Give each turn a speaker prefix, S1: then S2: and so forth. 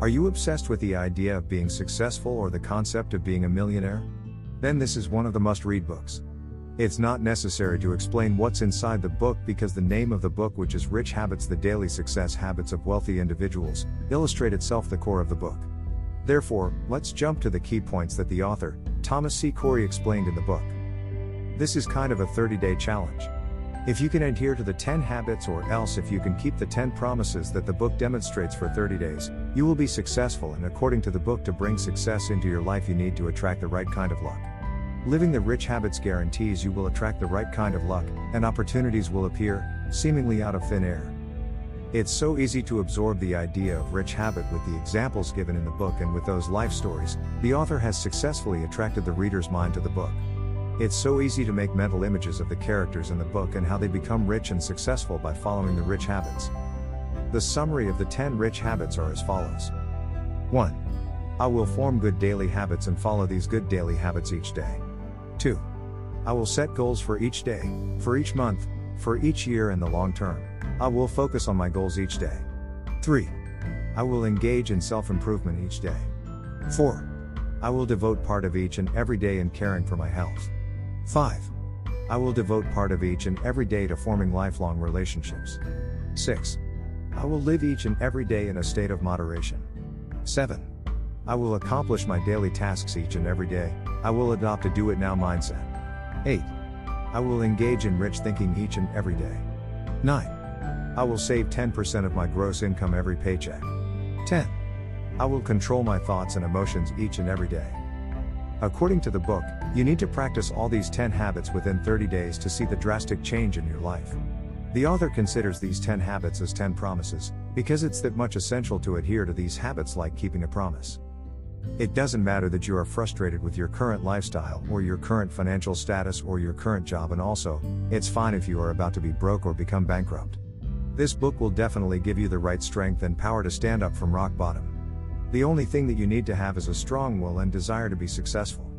S1: Are you obsessed with the idea of being successful or the concept of being a millionaire? Then this is one of the must read books. It's not necessary to explain what's inside the book because the name of the book, which is Rich Habits The Daily Success Habits of Wealthy Individuals, illustrate itself the core of the book. Therefore, let's jump to the key points that the author, Thomas C. Corley, explained in the book. This is kind of a 30 day challenge. If you can adhere to the 10 habits or else if you can keep the 10 promises that the book demonstrates for 30 days, you will be successful and according to the book to bring success into your life you need to attract the right kind of luck. Living the rich habits guarantees you will attract the right kind of luck, and opportunities will appear, seemingly out of thin air. It's so easy to absorb the idea of rich habit with the examples given in the book and with those life stories, the author has successfully attracted the reader's mind to the book. It's so easy to make mental images of the characters in the book and how they become rich and successful by following the rich habits. The summary of the 10 rich habits are as follows 1. I will form good daily habits and follow these good daily habits each day. 2. I will set goals for each day, for each month, for each year and the long term. I will focus on my goals each day. 3. I will engage in self improvement each day. 4. I will devote part of each and every day in caring for my health. 5. I will devote part of each and every day to forming lifelong relationships. 6. I will live each and every day in a state of moderation. 7. I will accomplish my daily tasks each and every day. I will adopt a do it now mindset. 8. I will engage in rich thinking each and every day. 9. I will save 10% of my gross income every paycheck. 10. I will control my thoughts and emotions each and every day. According to the book, you need to practice all these 10 habits within 30 days to see the drastic change in your life. The author considers these 10 habits as 10 promises, because it's that much essential to adhere to these habits like keeping a promise. It doesn't matter that you are frustrated with your current lifestyle or your current financial status or your current job, and also, it's fine if you are about to be broke or become bankrupt. This book will definitely give you the right strength and power to stand up from rock bottom. The only thing that you need to have is a strong will and desire to be successful.